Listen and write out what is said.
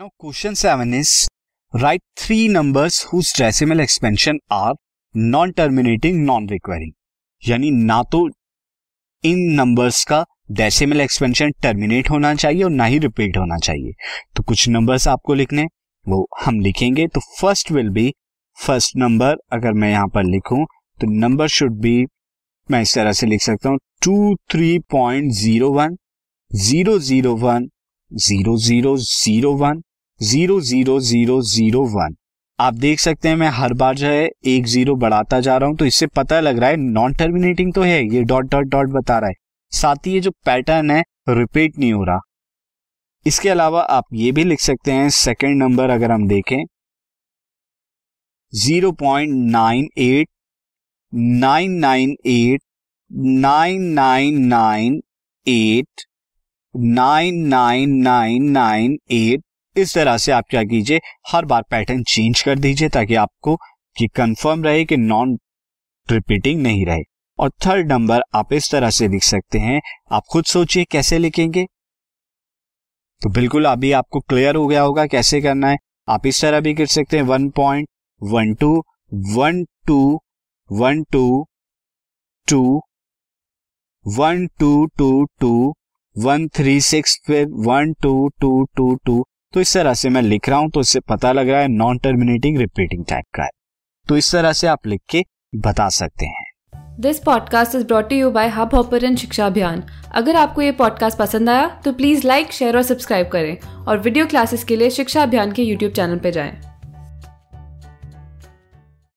Now, question 7 is, write three numbers whose decimal expansion are non-terminating, non-recurring. यानी ना तो इन नंबर्स का डेसिमल एक्सपेंशन टर्मिनेट होना चाहिए और ना ही रिपीट होना चाहिए। तो कुछ नंबर्स आपको लिखने वो हम लिखेंगे। तो first will be first number अगर मैं यहाँ पर लिखूं तो नंबर शुड बी मैं इस तरह से लिख सकता हूँ two three point zero one zero zero one zero zero zero one zero zero zero zero one आप देख सकते हैं मैं हर बार जो है एक ज़ीरो बढ़ाता जा रहा हूँ तो इससे पता लग रहा है नॉन टर्मिनेटिंग तो है, ये डॉट डॉट डॉट बता रहा है। साथ ही ये जो पैटर्न है रिपीट नहीं हो रहा। इसके अलावा आप ये भी लिख सकते हैं सेकेंड नंबर अगर हम देखें। Zero point nine eight nine nine eight nine nine nine eight nine nine nine nine eight इस तरह से आप क्या कीजिए, हर बार पैटर्न चेंज कर दीजिए ताकि आपको ये कंफर्म रहे कि नॉन रिपीटिंग नहीं रहे। और थर्ड नंबर आप इस तरह से लिख सकते हैं, आप खुद सोचिए कैसे लिखेंगे। तो बिल्कुल अभी आपको क्लियर हो गया होगा कैसे करना है। आप इस तरह भी कर सकते हैं one point one two one two one two two one two two two one three six फिर one two two two two तो इस तरह से मैं लिख रहा हूँ तो इससे पता लग रहा है नॉन टर्मिनेटिंग रिपीटिंग टाइप का है। तो इस तरह से आप लिख के बता सकते हैं। This podcast is brought you by Hubhopper Shiksha Abhiyan अगर आपको ये पॉडकास्ट पसंद आया तो प्लीज़ लाइक शेयर और सब्सक्राइब करें। और वीडियो क्लासेस के लिए शिक्षा अभियान के यूट्यूब चैनल पर जाएँ।